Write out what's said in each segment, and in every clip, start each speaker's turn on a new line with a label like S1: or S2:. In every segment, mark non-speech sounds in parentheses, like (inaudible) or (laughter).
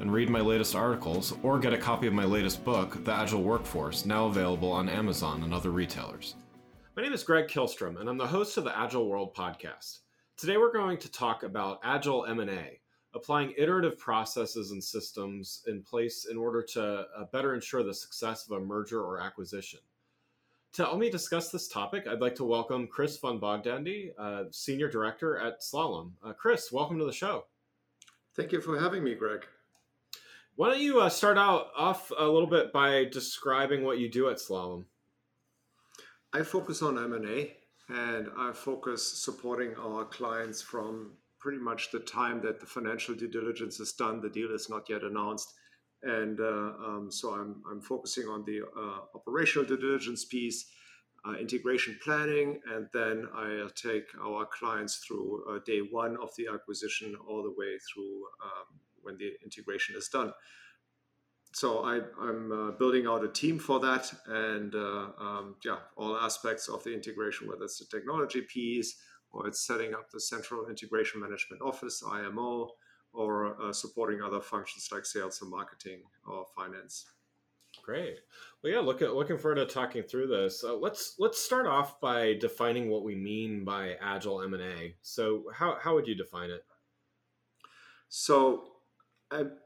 S1: and read my latest articles, or get a copy of my latest book, The Agile Workforce, now available on Amazon and other retailers. My name is Greg Kihlstrom and I'm the host of the Agile World podcast. Today we're going to talk about Agile M&A, applying iterative processes and systems in place in order to uh, better ensure the success of a merger or acquisition. To help me discuss this topic, I'd like to welcome Chris von Bogdandy, uh, Senior Director at Slalom. Uh, Chris, welcome to the show.
S2: Thank you for having me, Greg.
S1: Why don't you uh, start out off a little bit by describing what you do at Slalom?
S2: I focus on M&A and I focus supporting our clients from pretty much the time that the financial due diligence is done, the deal is not yet announced. And uh, um, so I'm, I'm focusing on the uh, operational due diligence piece, uh, integration planning, and then I take our clients through uh, day one of the acquisition all the way through um, when the integration is done. So I, am uh, building out a team for that, and uh, um, yeah, all aspects of the integration, whether it's the technology piece or it's setting up the central integration management office (IMO), or uh, supporting other functions like sales and marketing or finance.
S1: Great. Well, yeah, look at, looking forward to talking through this. Uh, let's let's start off by defining what we mean by agile M and A. So, how how would you define it?
S2: So,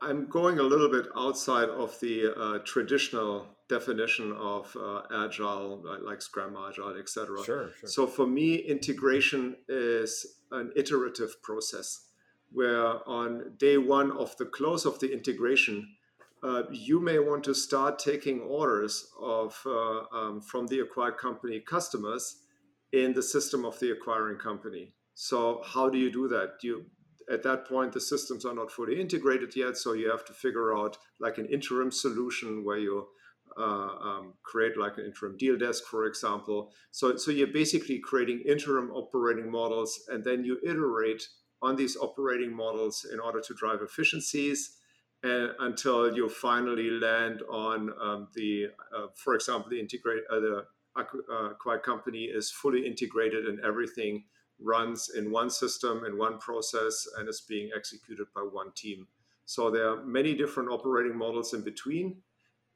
S2: I'm going a little bit outside of the uh, traditional definition of uh, agile, like Scrum Agile, etc.
S1: Sure, sure.
S2: So for me, integration is an iterative process where on day one of the close of the integration, uh, you may want to start taking orders of uh, um, from the acquired company customers in the system of the acquiring company. So how do you do that? Do you at that point the systems are not fully integrated yet so you have to figure out like an interim solution where you uh, um, create like an interim deal desk for example. So so you're basically creating interim operating models and then you iterate on these operating models in order to drive efficiencies and until you finally land on um, the uh, for example the integrate uh, the uh, acquired company is fully integrated and everything runs in one system, in one process, and is being executed by one team. So there are many different operating models in between.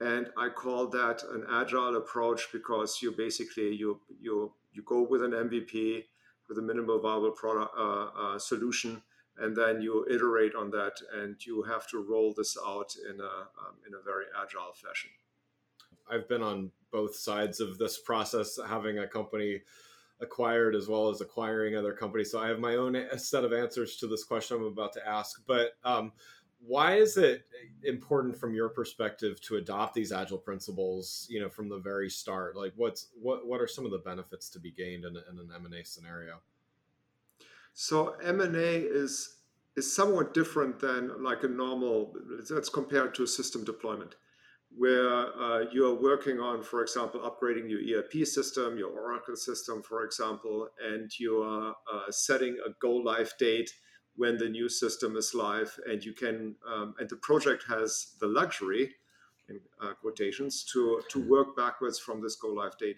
S2: And I call that an agile approach because you basically you you you go with an MVP with a minimal viable product uh, uh, solution, and then you iterate on that, and you have to roll this out in a um, in a very agile fashion.
S1: I've been on both sides of this process, having a company acquired as well as acquiring other companies. So I have my own set of answers to this question I'm about to ask. But um, why is it important from your perspective to adopt these agile principles? You know, from the very start. Like, what's what what are some of the benefits to be gained in, in an M and A scenario?
S2: So M and A is is somewhat different than like a normal. Let's compare it to a system deployment where uh, you are working on, for example, upgrading your ERP system, your Oracle system, for example, and you are uh, setting a go live date when the new system is live, and you can, um, and the project has the luxury, in uh, quotations, to to work backwards from this go live date.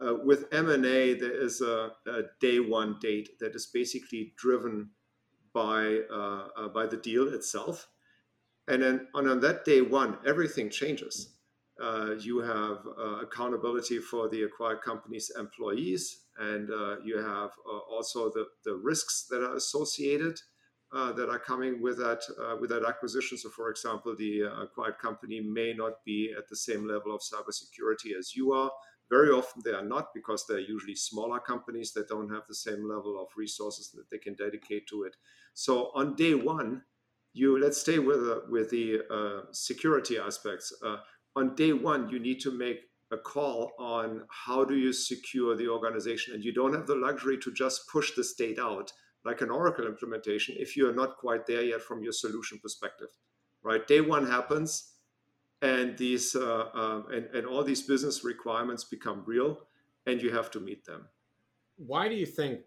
S2: Uh, with M&A, there is a, a, day one date that is basically driven by uh, uh, by the deal itself and then on, on that day one, everything changes. Uh, you have uh, accountability for the acquired company's employees, and uh, you have uh, also the, the risks that are associated uh, that are coming with that uh, with that acquisition. So, for example, the acquired company may not be at the same level of cybersecurity as you are. Very often they are not because they're usually smaller companies that don't have the same level of resources that they can dedicate to it. So on day one, you let's stay with uh, with the uh, security aspects. Uh, on day one, you need to make a call on how do you secure the organization, and you don't have the luxury to just push the state out like an Oracle implementation if you are not quite there yet from your solution perspective. Right, day one happens and these uh, um, and, and all these business requirements become real and you have to meet them
S1: why do you think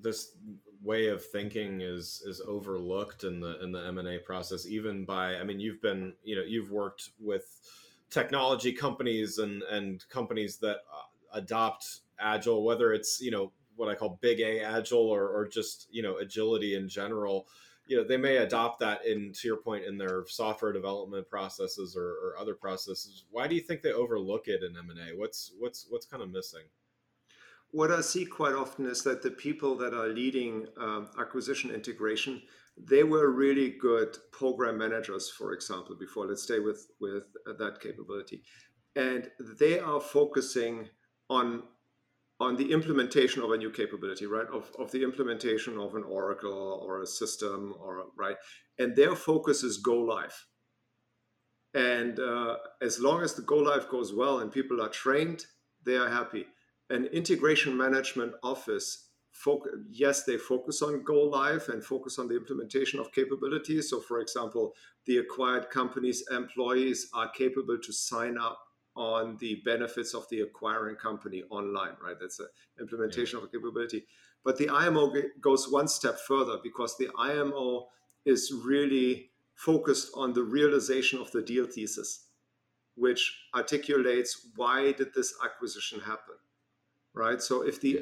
S1: this way of thinking is is overlooked in the in the m&a process even by i mean you've been you know you've worked with technology companies and and companies that uh, adopt agile whether it's you know what i call big a agile or, or just you know agility in general. You know they may adopt that in to your point in their software development processes or, or other processes. Why do you think they overlook it in m&a what's what's what's kind of missing
S2: what i see quite often is that the people that are leading um, acquisition integration they were really good program managers for example before let's stay with with that capability and they are focusing on on the implementation of a new capability, right? Of, of the implementation of an Oracle or a system, or right, and their focus is go live. And uh, as long as the go live goes well and people are trained, they are happy. An integration management office, yes, they focus on go live and focus on the implementation of capabilities. So, for example, the acquired company's employees are capable to sign up on the benefits of the acquiring company online, right? That's an implementation yeah. of a capability. But the IMO goes one step further because the IMO is really focused on the realization of the deal thesis, which articulates why did this acquisition happen, right? So if the yeah.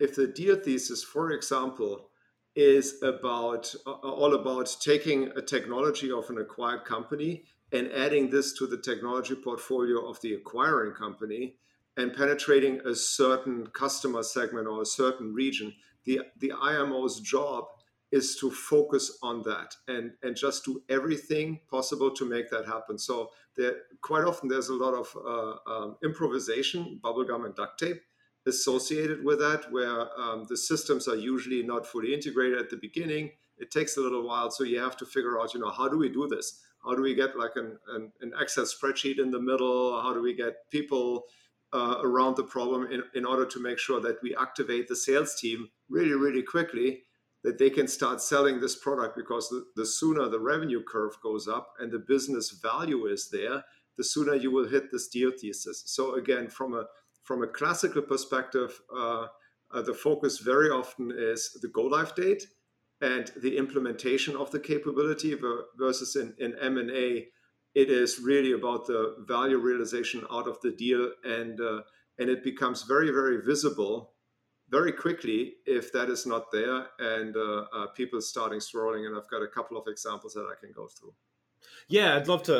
S2: if the deal thesis, for example, is about uh, all about taking a technology of an acquired company and adding this to the technology portfolio of the acquiring company and penetrating a certain customer segment or a certain region, the, the IMO's job is to focus on that and, and just do everything possible to make that happen. So there, quite often there's a lot of uh, um, improvisation, bubblegum and duct tape associated with that, where um, the systems are usually not fully integrated at the beginning. It takes a little while, so you have to figure out, you know, how do we do this? How do we get like an, an, an Excel spreadsheet in the middle? How do we get people uh, around the problem in, in order to make sure that we activate the sales team really, really quickly that they can start selling this product because the, the sooner the revenue curve goes up and the business value is there, the sooner you will hit this deal thesis. So again, from a from a classical perspective, uh, uh, the focus very often is the go live date and the implementation of the capability versus in, in M&A, it is really about the value realization out of the deal and uh, and it becomes very very visible very quickly if that is not there and uh, uh, people starting swirling and i've got a couple of examples that i can go through.
S1: Yeah i'd love to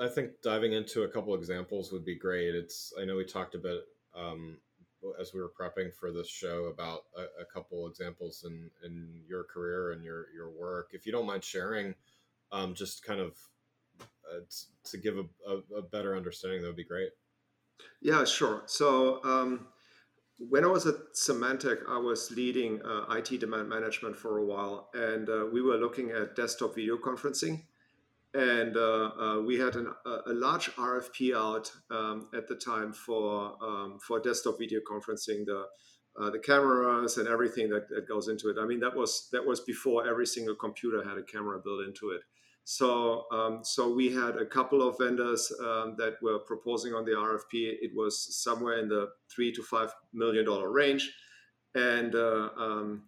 S1: i, I think diving into a couple examples would be great. It's i know we talked about um, as we were prepping for this show about a, a, couple examples in in your career and your your work. If you don't mind sharing, um, just kind of uh, t- to give a, a, a, better understanding, that would be great.
S2: Yeah, sure. So. Um, when I was at Symantec, I was leading uh, IT demand management for a while, and uh, we were looking at desktop video conferencing and uh, uh, we had an, a large RFP out um, at the time for um, for desktop video conferencing, the uh, the cameras and everything that, that goes into it. I mean, that was that was before every single computer had a camera built into it. So um, so we had a couple of vendors um, that were proposing on the RFP. It was somewhere in the three to five million dollar range, and uh, um,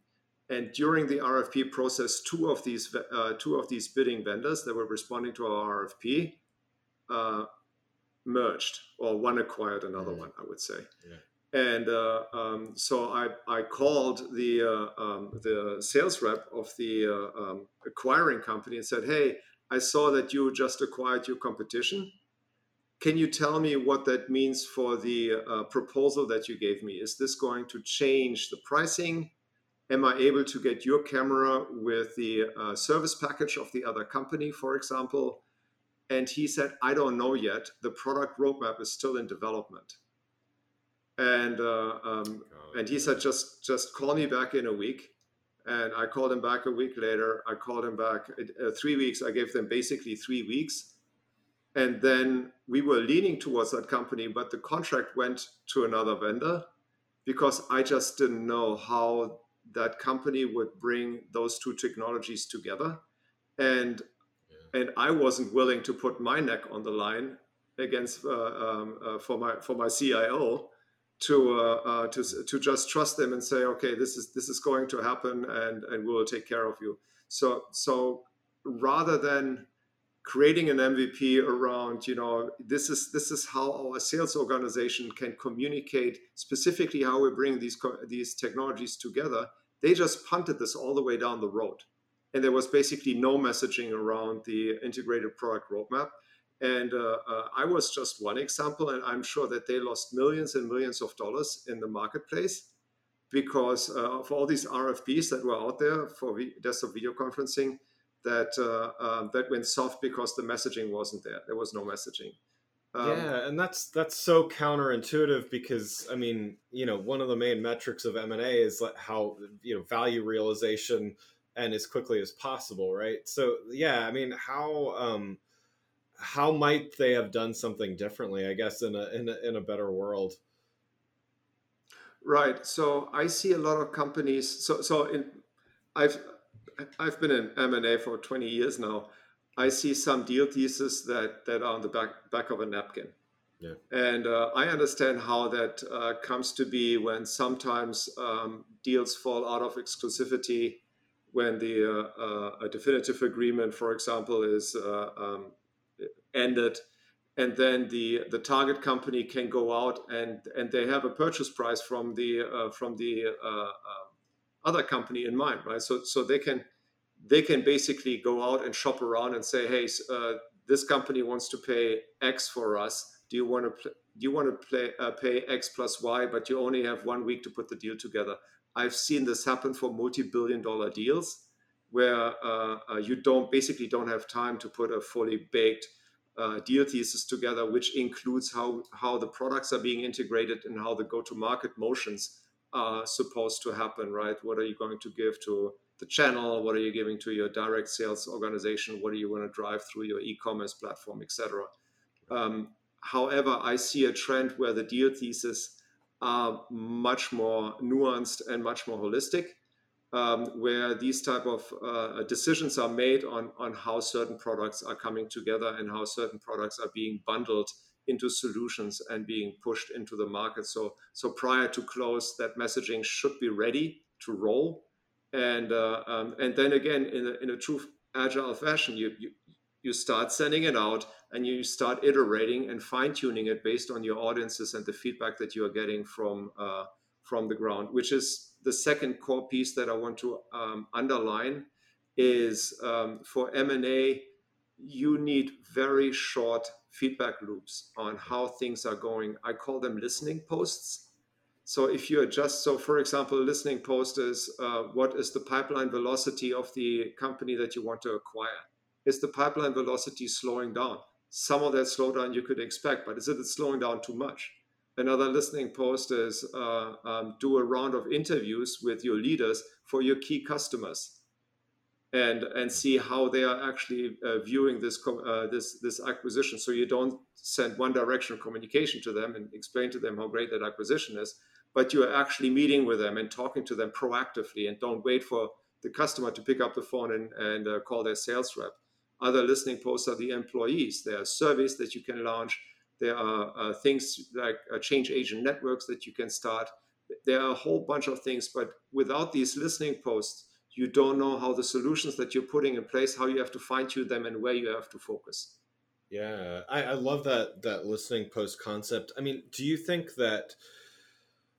S2: and during the RFP process, two of these uh, two of these bidding vendors that were responding to our RFP uh, merged, or one acquired another mm-hmm. one, I would say. Yeah. And uh, um, so I, I called the uh, um, the sales rep of the uh, um, acquiring company and said, "Hey, I saw that you just acquired your competition. Can you tell me what that means for the uh, proposal that you gave me? Is this going to change the pricing?" Am I able to get your camera with the uh, service package of the other company, for example? And he said, I don't know yet. The product roadmap is still in development. And uh, um, and he said, just just call me back in a week. And I called him back a week later. I called him back uh, three weeks. I gave them basically three weeks. And then we were leaning towards that company, but the contract went to another vendor because I just didn't know how that company would bring those two technologies together. And yeah. and I wasn't willing to put my neck on the line against uh, um, uh, for my for my CIO to uh, uh, to to just trust them and say, okay, this is this is going to happen, and and we will take care of you. So so rather than creating an MVP around, you know, this is this is how our sales organization can communicate specifically how we bring these these technologies together. They just punted this all the way down the road, and there was basically no messaging around the integrated product roadmap. And uh, uh, I was just one example, and I'm sure that they lost millions and millions of dollars in the marketplace because uh, of all these RFPs that were out there for desktop video conferencing that uh, um, that went soft because the messaging wasn't there. There was no messaging.
S1: Um, yeah, and that's that's so counterintuitive because I mean, you know, one of the main metrics of M and A is how you know value realization and as quickly as possible, right? So yeah, I mean, how um, how might they have done something differently? I guess in a in a, in a better world.
S2: Right. So I see a lot of companies. So so in I've I've been in M&A for 20 years now. I see some deal theses that, that are on the back, back of a napkin. Yeah. And uh, I understand how that uh, comes to be when sometimes um, deals fall out of exclusivity, when the uh, uh a definitive agreement, for example, is uh, um, ended, and then the the target company can go out and and they have a purchase price from the uh, from the other company in mind, right? So so they can they can basically go out and shop around and say, hey, uh, this company wants to pay X for us. Do you want to pl- do you want to play, uh, pay X plus Y, but you only have one week to put the deal together? I've seen this happen for multi-billion dollar deals where uh, uh you don't basically don't have time to put a fully baked uh, deal thesis together, which includes how how the products are being integrated and how the go-to-market motions are supposed to happen, right? What are you going to give to the channel? What are you giving to your direct sales organization? What do you want to drive through your e-commerce platform, etc. Um, however, I see a trend where the deal thesis are much more nuanced and much more holistic, um, where these type of uh, decisions are made on on how certain products are coming together and how certain products are being bundled into solutions and being pushed into the market. So, so prior to close, that messaging should be ready to roll. And uh, um, and then again, in a, in a true agile fashion, you, you you start sending it out and you start iterating and fine tuning it based on your audiences and the feedback that you are getting from uh, from the ground. Which is the second core piece that I want to um, underline is um, for M and A, you need very short feedback loops on how things are going. I call them listening posts. So if you adjust, so for example, listening post is uh, what is the pipeline velocity of the company that you want to acquire? Is the pipeline velocity slowing down? Some of that slowdown you could expect, but is it slowing down too much? Another listening post is uh, um, do a round of interviews with your leaders for your key customers and and see how they are actually uh, viewing this uh, this this acquisition. So you don't send one direction communication to them and explain to them how great that acquisition is, but you are actually meeting with them and talking to them proactively, and don't wait for the customer to pick up the phone and and uh, call their sales rep. Other listening posts are the employees. There are surveys that you can launch. There are uh, things like uh, change agent networks that you can start. There are a whole bunch of things, but without these listening posts you don't know how the solutions that you're putting in place how you have to fine tune them and where you have to focus.
S1: Yeah I, I, love that that listening post concept. I mean do you think that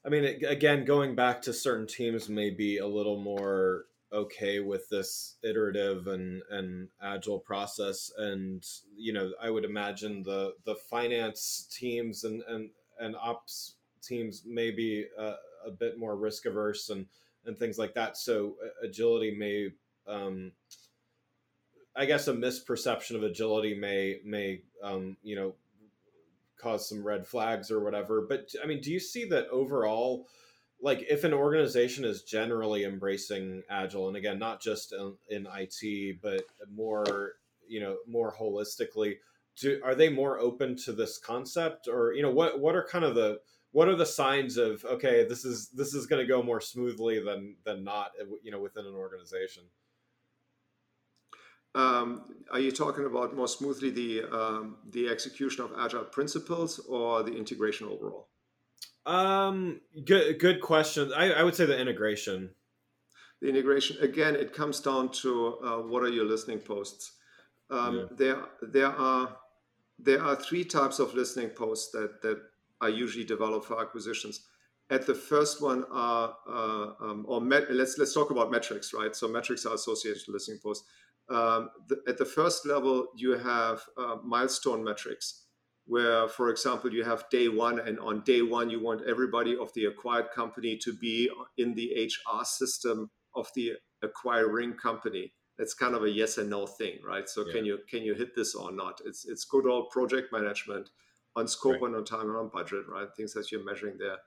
S1: i mean again going back to certain teams may be a little more okay with this iterative and and agile process and you know i would imagine the the finance teams and and and ops teams may be a, a bit more risk averse and and things like that. So agility may, um, I guess, a misperception of agility may may um, you know cause some red flags or whatever. But I mean, do you see that overall? Like if an organization is generally embracing agile, and again, not just in, in IT, but more, you know, more holistically, do, are they more open to this concept, or you know, what what are kind of the what are the signs of okay this is this is going to go more smoothly than than not you know within an organization?
S2: Um, are you talking about more smoothly the um, the execution of agile principles or the integration overall?
S1: Um good good question. I, I would say the integration.
S2: The integration again it comes down to uh, what are your listening posts? Um, yeah. there there are there are three types of listening posts that that I usually develop for acquisitions. At the first one are, uh, um, or met, let's let's talk about metrics, right? So metrics are associated to listening posts. Um, the, at the first level, you have uh, milestone metrics, where, for example, you have day one, and on day one, you want everybody of the acquired company to be in the HR system of the acquiring company. That's kind of a yes and no thing, right? So yeah. can you can you hit this or not? It's it's good old project management on scope right. and on time and on budget, right? Things that you're measuring there.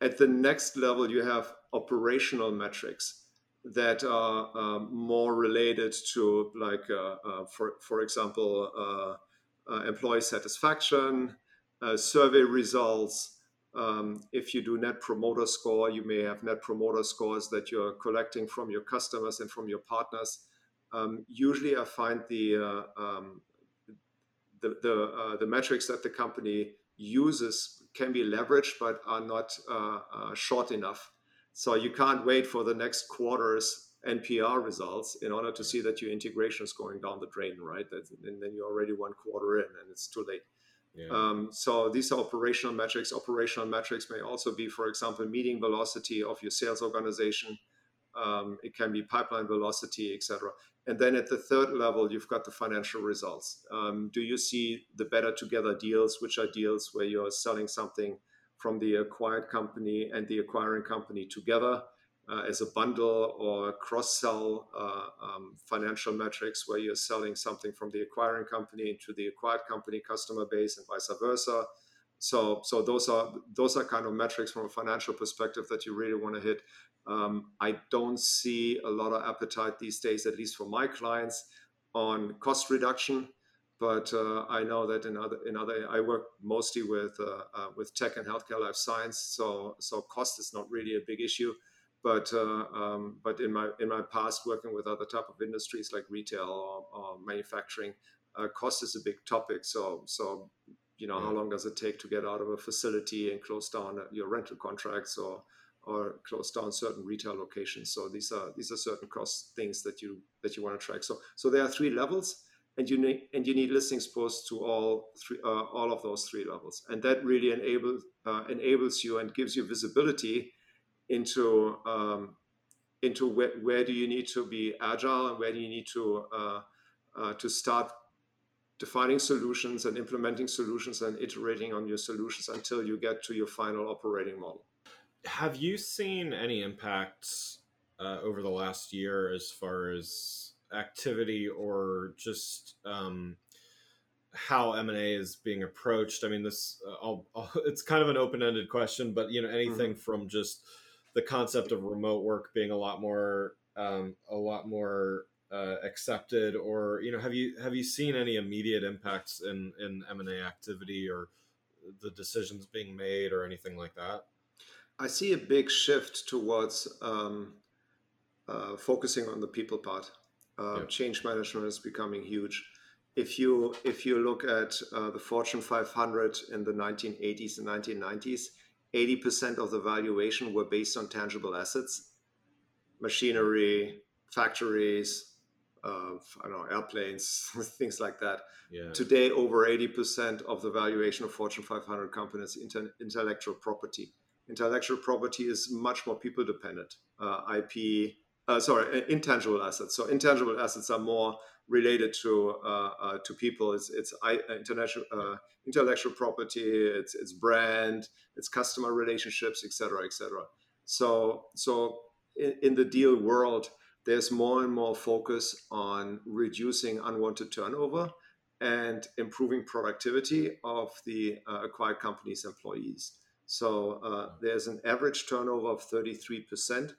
S2: At the next level, you have operational metrics that are um, more related to, like, uh, uh, for for example, uh, uh employee satisfaction, uh, survey results. Um, if you do net promoter score, you may have net promoter scores that you're collecting from your customers and from your partners. Um, usually, I find the uh, um, the the, uh, the metrics that the company uses can be leveraged but are not uh, uh, short enough. So you can't wait for the next quarter's NPR results in order to see that your integration is going down the drain, right? and then you're already one quarter in and it's too late. Yeah. Um, so these are operational metrics. Operational metrics may also be, for example, meeting velocity of your sales organization. Um, it can be pipeline velocity, etc. And then at the third level, you've got the financial results. Um, do you see the better together deals, which are deals where you're selling something from the acquired company and the acquiring company together uh, as a bundle or cross sell uh, um, financial metrics where you're selling something from the acquiring company into the acquired company customer base and vice versa? So, so those are those are kind of metrics from a financial perspective that you really want to hit. Um, I don't see a lot of appetite these days, at least for my clients, on cost reduction. But uh, I know that in other in other I work mostly with uh, uh, with tech and healthcare life science, so so cost is not really a big issue. But uh, um, but in my in my past working with other type of industries like retail or, or manufacturing, uh, cost is a big topic. So so you know, how long does it take to get out of a facility and close down your rental contracts or or close down certain retail locations. So these are these are certain cost things that you that you want to track. So so there are three levels, and you need and you need listening posts to all three uh, all of those three levels, and that really enables uh, enables you and gives you visibility into um, into where, where do you need to be agile and where do you need to uh, uh to start defining solutions and implementing solutions and iterating on your solutions until you get to your final operating model.
S1: Have you seen any impacts uh, over the last year as far as activity or just um, how M&A is being approached? I mean, this uh, I'll, I'll, (laughs) it's kind of an open-ended question, but you know, anything mm-hmm. from just the concept of remote work being a lot more um, a lot more uh, accepted or you know have you have you seen any immediate impacts in in m&a activity or the decisions being made or anything like that?
S2: I see a big shift towards um, uh, focusing on the people part. Uh, yeah. change management is becoming huge. If you if you look at uh, the fortune 500 in the 1980s and 1990s 80% of the valuation were based on tangible assets machinery factories of I don't know airplanes, (laughs) things like that. Yeah. Today, over eighty percent of the valuation of Fortune 500 companies inter- intellectual property. Intellectual property is much more people dependent. Uh, IP, uh, sorry, intangible assets. So intangible assets are more related to uh, uh to people. It's it's I, international uh, intellectual property. It's it's brand. It's customer relationships, etc., etc. So so in, in the deal world, there's more and more focus on reducing unwanted turnover and improving productivity of the uh, acquired company's employees. So uh, there's an average turnover of 33%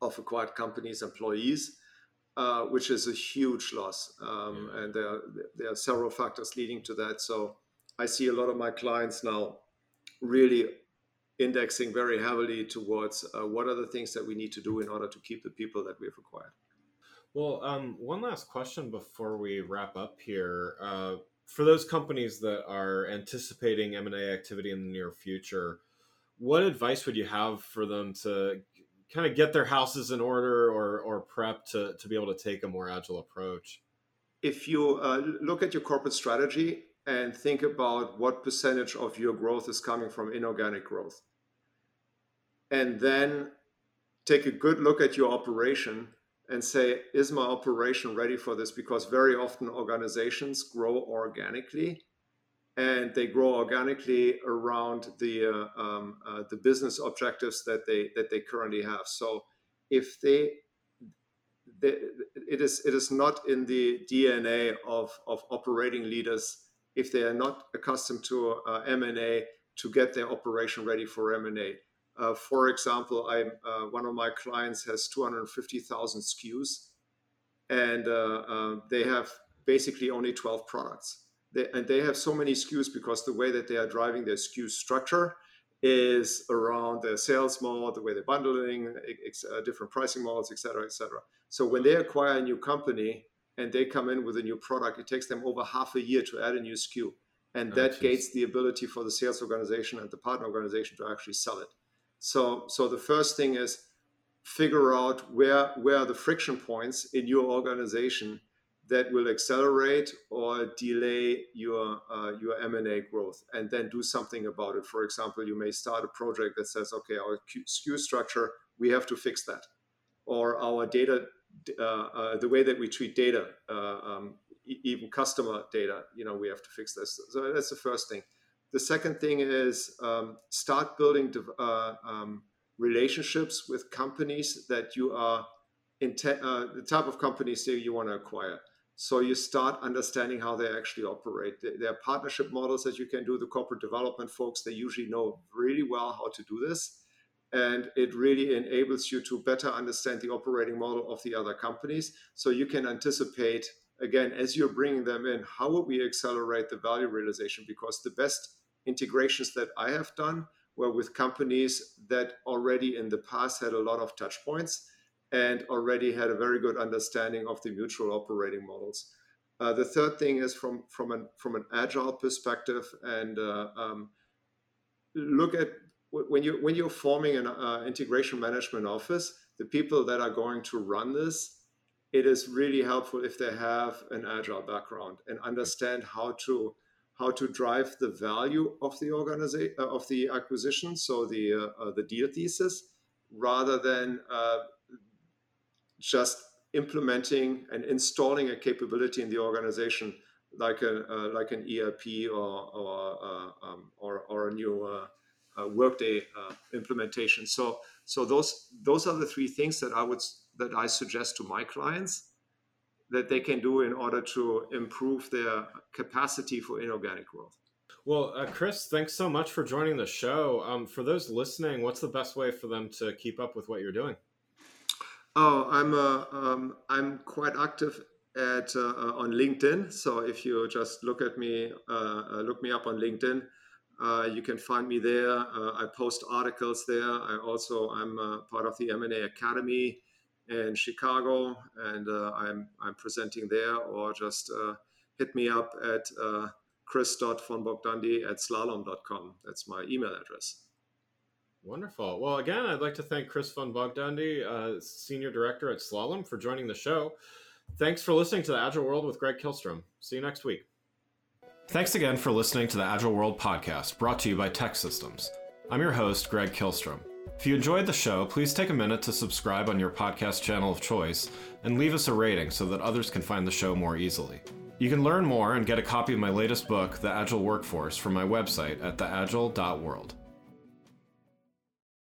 S2: of acquired companies' employees, uh, which is a huge loss. Um, yeah. And there, there are several factors leading to that. So I see a lot of my clients now really indexing very heavily towards uh, what are the things that we need to do in order to keep the people that we have acquired.
S1: Well, um, one last question before we wrap up here. Uh, for those companies that are anticipating M&A activity in the near future, what advice would you have for them to kind of get their houses in order or, or prep to, to be able to take a more agile approach?
S2: If you uh, look at your corporate strategy and think about what percentage of your growth is coming from inorganic growth, and then take a good look at your operation and say, is my operation ready for this? Because very often organizations grow organically and they grow organically around the uh, um, uh, the business objectives that they that they currently have. So if they, they, it is it is not in the DNA of of operating leaders if they are not accustomed to uh, M&A to get their operation ready for M&A. Uh, for example, I uh, one of my clients has 250,000 SKUs, and uh, uh, they have basically only 12 products. They, and they have so many SKUs because the way that they are driving their SKU structure is around their sales model, the way they're bundling, ex, uh, different pricing models, et cetera, et cetera. So when they acquire a new company and they come in with a new product, it takes them over half a year to add a new SKU. And oh, that gates the ability for the sales organization and the partner organization to actually sell it. So, so the first thing is figure out where where are the friction points in your organization that will accelerate or delay your uh, your M&A growth, and then do something about it. For example, you may start a project that says, okay, our SKU structure, we have to fix that, or our data, uh, uh, the way that we treat data, uh, um, even customer data, you know, we have to fix this. So that's the first thing. The second thing is um, start building uh, um, relationships with companies that you are uh, the type of companies that you want to acquire. So you start understanding how they actually operate. There are partnership models that you can do. The corporate development folks, they usually know really well how to do this. And it really enables you to better understand the operating model of the other companies. So you can anticipate, again, as you're bringing them in, how would we accelerate the value realization? Because the best integrations that I have done were with companies that already in the past had a lot of touch points and already had a very good understanding of the mutual operating models. Uh, the third thing is from from an from an agile perspective and uh, um, look at when you when you're forming an uh, integration management office, the people that are going to run this, it is really helpful if they have an agile background and understand how to how to drive the value of the organization uh, of the acquisition, so the uh, uh, the deal thesis, rather than uh, just implementing and installing a capability in the organization like a uh, like an ERP or or uh, um, or, or, a new Workday implementation. So so those those are the three things that I would that I suggest to my clients that they can do in order to improve their capacity for inorganic growth.
S1: Well, uh, Chris, thanks so much for joining the show. Um, for those listening, what's the best way for them to keep up with what you're doing?
S2: Oh, I'm uh, um, I'm quite active at uh, uh on LinkedIn. So if you just look at me, uh, uh, look me up on LinkedIn, you can find me there. I post articles there. I also I'm part of the M&A Academy in Chicago, and uh, I'm I'm presenting there, or just uh, hit me up at uh, chris.vonbogdandy at slalom.com. That's my email address.
S1: Wonderful. Well, again, I'd like to thank Chris von Bogdandy, uh, Senior Director at Slalom, for joining the show. Thanks for listening to the Agile World with Greg Kihlstrom. See you next week. Thanks again for listening to the Agile World podcast brought to you by TEKsystems. I'm your host, Greg Kihlstrom. If you enjoyed the show, please take a minute to subscribe on your podcast channel of choice and leave us a rating so that others can find the show more easily. You can learn more and get a copy of my latest book, The Agile Workforce, from my website at theagile.world.